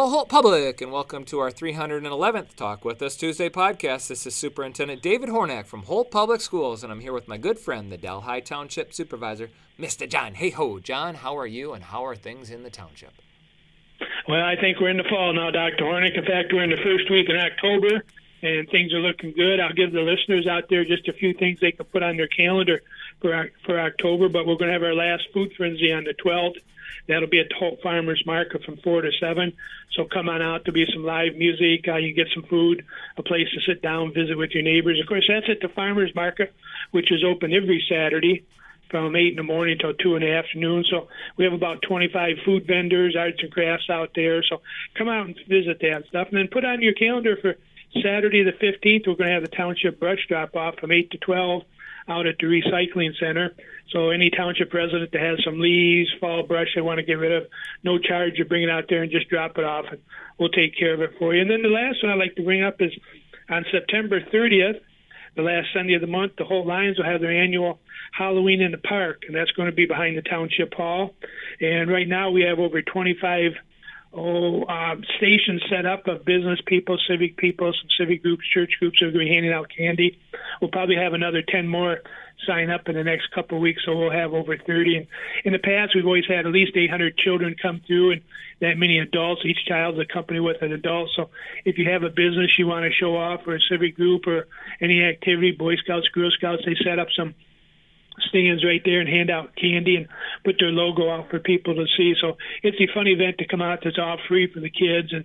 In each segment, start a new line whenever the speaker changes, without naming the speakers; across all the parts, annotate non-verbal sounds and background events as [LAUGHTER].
Hello, Holt Public, and welcome to our 311th Talk With Us Tuesday podcast. This is Superintendent David Hornak from Holt Public Schools, and I'm here with my good friend, the Delhi Township Supervisor, Mr. John. Hayhoe, John, how are you, and how are things in the township?
Well, I think we're in the fall now, Dr. Hornak. In fact, we're in the first week in October, and things are looking good. I'll give the listeners out there just a few things they can put on their calendar for for October. But we're going to have our last food frenzy on the 12th. That'll be at Holt Farmers Market from four to seven. So come on out. There'll be some live music. Uh, you get some food, a place to sit down, visit with your neighbors. Of course, that's at the Farmers Market, which is open every Saturday from eight in the morning till two in the afternoon. So we have about 25 food vendors, arts and crafts out there. So come out and visit that stuff, and then put on your calendar for Saturday the 15th. We're going to have the township brush drop off from eight to 12 out at the recycling center. So any township resident that has some leaves, fall brush they want to get rid of, no charge. You bring it out there and just drop it off, and we'll take care of it for you. And then the last one I'd like to bring up is on September 30th, the last Sunday of the month, the Holt Lions will have their annual Halloween in the park, and that's going to be behind the township hall. And right now we have over 25 oh, um, stations set up of business people, civic people, some civic groups, church groups are going to be handing out candy. We'll probably have another 10 more sign up in the next couple of weeks, so we'll have over 30. And in the past, we've always had at least 800 children come through and that many adults. Each child's accompanied with an adult. So if you have a business you want to show off or a civic group or any activity, Boy Scouts, Girl Scouts, they set up some – stands right there and hand out candy and put their logo out for people to see. So it's a fun event to come out that's all free for the kids and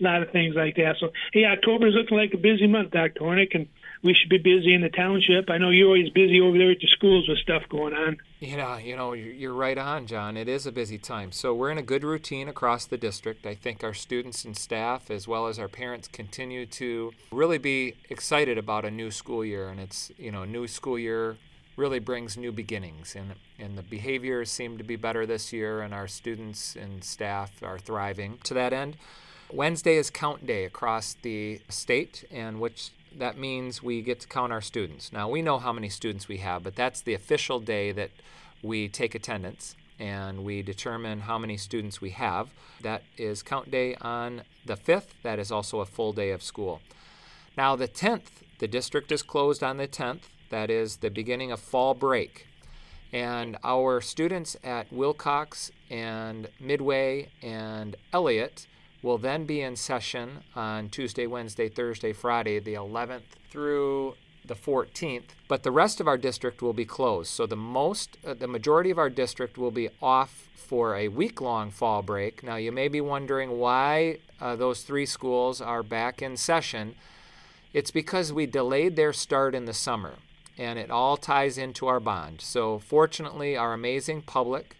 a lot of things like that. So hey, October is looking like a busy month, Dr. Hornak, and we should be busy in the township. I know you're always busy over there at the schools with stuff going on.
Yeah, you know, you're right on, John. It is a busy time. So we're in a good routine across the district. I think our students and staff, as well as our parents, continue to really be excited about a new school year. And it's, you know, new school year really brings new beginnings. And, and the behaviors seem to be better this year, and our students and staff are thriving to that end. Wednesday is count day across the state, and which that means we get to count our students. Now, we know how many students we have, but that's the official day that we take attendance and we determine how many students we have. That is count day on the 5th. That is also a full day of school. Now, the 10th, the district is closed on the 10th that is the beginning of fall break. And our students at Wilcox and Midway and Elliott will then be in session on Tuesday, Wednesday, Thursday, Friday, the 11th through the 14th. But the rest of our district will be closed. So the most, uh, the majority of our district will be off for a week-long fall break. Now you may be wondering why uh, those three schools are back in session. It's because we delayed their start in the summer and it all ties into our bond. So, fortunately, our amazing public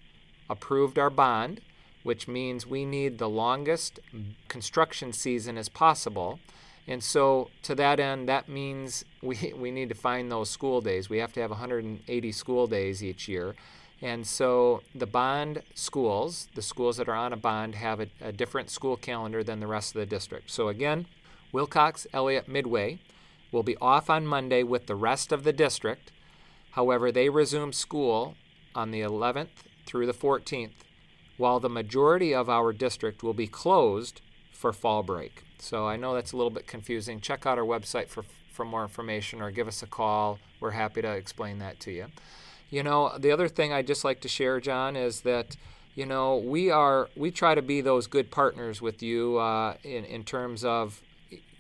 approved our bond, which means we need the longest construction season as possible. And so, to that end, that means we, [LAUGHS] we need to find those school days. We have to have 180 school days each year. And so, the bond schools, the schools that are on a bond, have a, a different school calendar than the rest of the district. So, again, Wilcox, Elliott, Midway will be off on Monday with the rest of the district. However, they resume school on the 11th through the 14th, while the majority of our district will be closed for fall break. So I know that's a little bit confusing. Check out our website for, for more information or give us a call. We're happy to explain that to you. You know, the other thing I'd just like to share, John, is that you know we are we try to be those good partners with you uh, in in terms of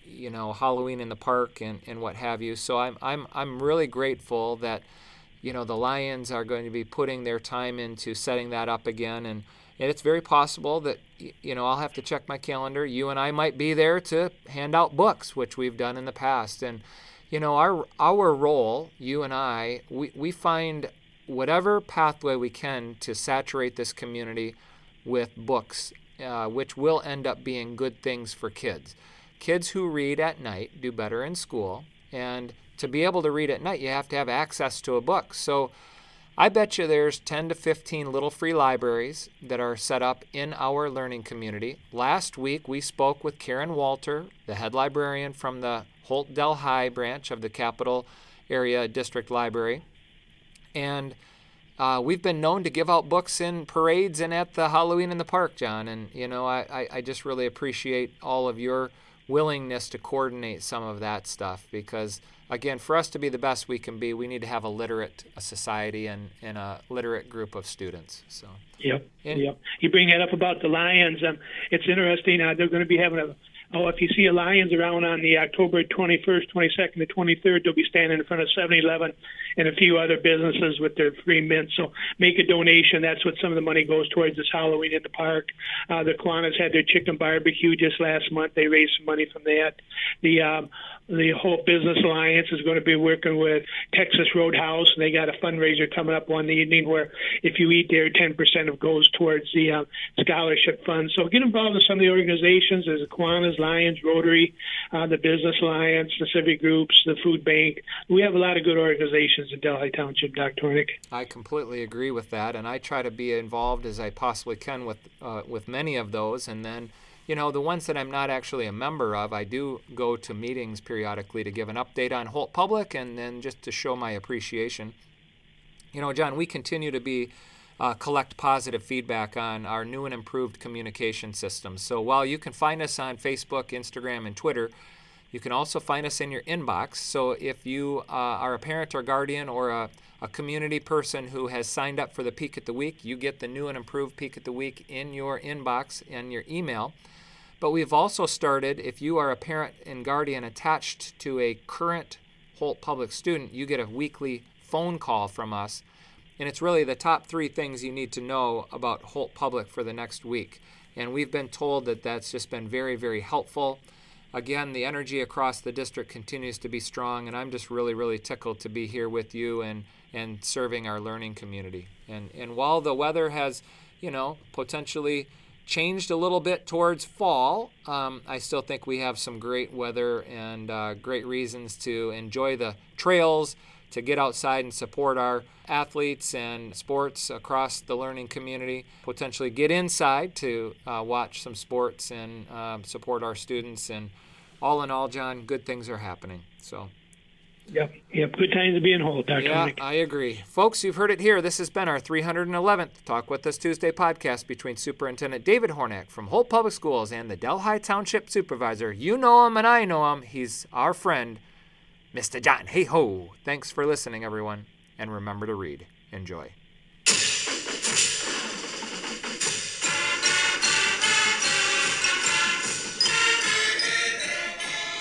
you know Halloween in the park and, and what have you. So I'm I'm I'm really grateful that you know the Lions are going to be putting their time into setting that up again and and it's very possible that you know I'll have to check my calendar. You and I might be there to hand out books, which we've done in the past. And you know our our role, you and I, we, we find whatever pathway we can to saturate this community with books, uh, which will end up being good things for kids kids who read at night do better in school. And to be able to read at night, you have to have access to a book. So I bet you there's 10 to 15 little free libraries that are set up in our learning community. Last week, we spoke with Karen Walter, the head librarian from the Holt Delhi branch of the Capital Area District Library. And uh, we've been known to give out books in parades and at the Halloween in the park, John. And, you know, I, I just really appreciate all of your willingness to coordinate some of that stuff because again for us to be the best we can be we need to have a literate a society and, and a literate group of students so.
Yep yep. You bring that up about the lions um, it's interesting uh, they're going to be having a Oh, if you see a Lions around on the October 21st, 22nd, and 23rd, they'll be standing in front of 7-Eleven and a few other businesses with their free mints. So make a donation. That's what some of the money goes towards this Halloween in the park. Uh, the Kiwanis had their chicken barbecue just last month. They raised some money from that. The um, the Holt business alliance is going to be working with Texas Roadhouse, and they got a fundraiser coming up one evening where if you eat there, 10% of goes towards the uh, scholarship fund. So get involved in some of the organizations. There's the Kiwanis, Lions, Rotary, uh, the Business Alliance, the civic groups, the food bank. We have a lot of good organizations in Delhi Township, Dr. Hornak.
I completely agree with that, and I try to be involved as I possibly can with uh, with many of those, and then you know, the ones that I'm not actually a member of, I do go to meetings periodically to give an update on Holt Public and then just to show my appreciation. You know, John, we continue to be uh, collect positive feedback on our new and improved communication systems. So while you can find us on Facebook, Instagram, and Twitter, you can also find us in your inbox. So if you uh, are a parent or guardian or a, a community person who has signed up for the Peek at the Week, you get the new and improved Peek at the Week in your inbox and your email. But we've also started, if you are a parent and guardian attached to a current Holt Public student, you get a weekly phone call from us. And it's really the top three things you need to know about Holt Public for the next week. And we've been told that that's just been very, very helpful. Again, the energy across the district continues to be strong, and I'm just really, really tickled to be here with you and, and serving our learning community. And, and while the weather has, you know, potentially changed a little bit towards fall. Um, I still think we have some great weather and uh, great reasons to enjoy the trails, to get outside and support our athletes and sports across the learning community. Potentially get inside to uh, watch some sports and uh, support our students. And all in all, John, good things are happening. So.
Yep, yep. Good times to be in Holt, Dr.
Yeah, I agree. Folks, you've heard it here. This has been our 311th Talk With Us Tuesday podcast between Superintendent David Hornak from Holt Public Schools and the Delhi Township Supervisor. You know him and I know him. He's our friend, Mr. John Hayhoe. Thanks for listening, everyone, and remember to read. Enjoy.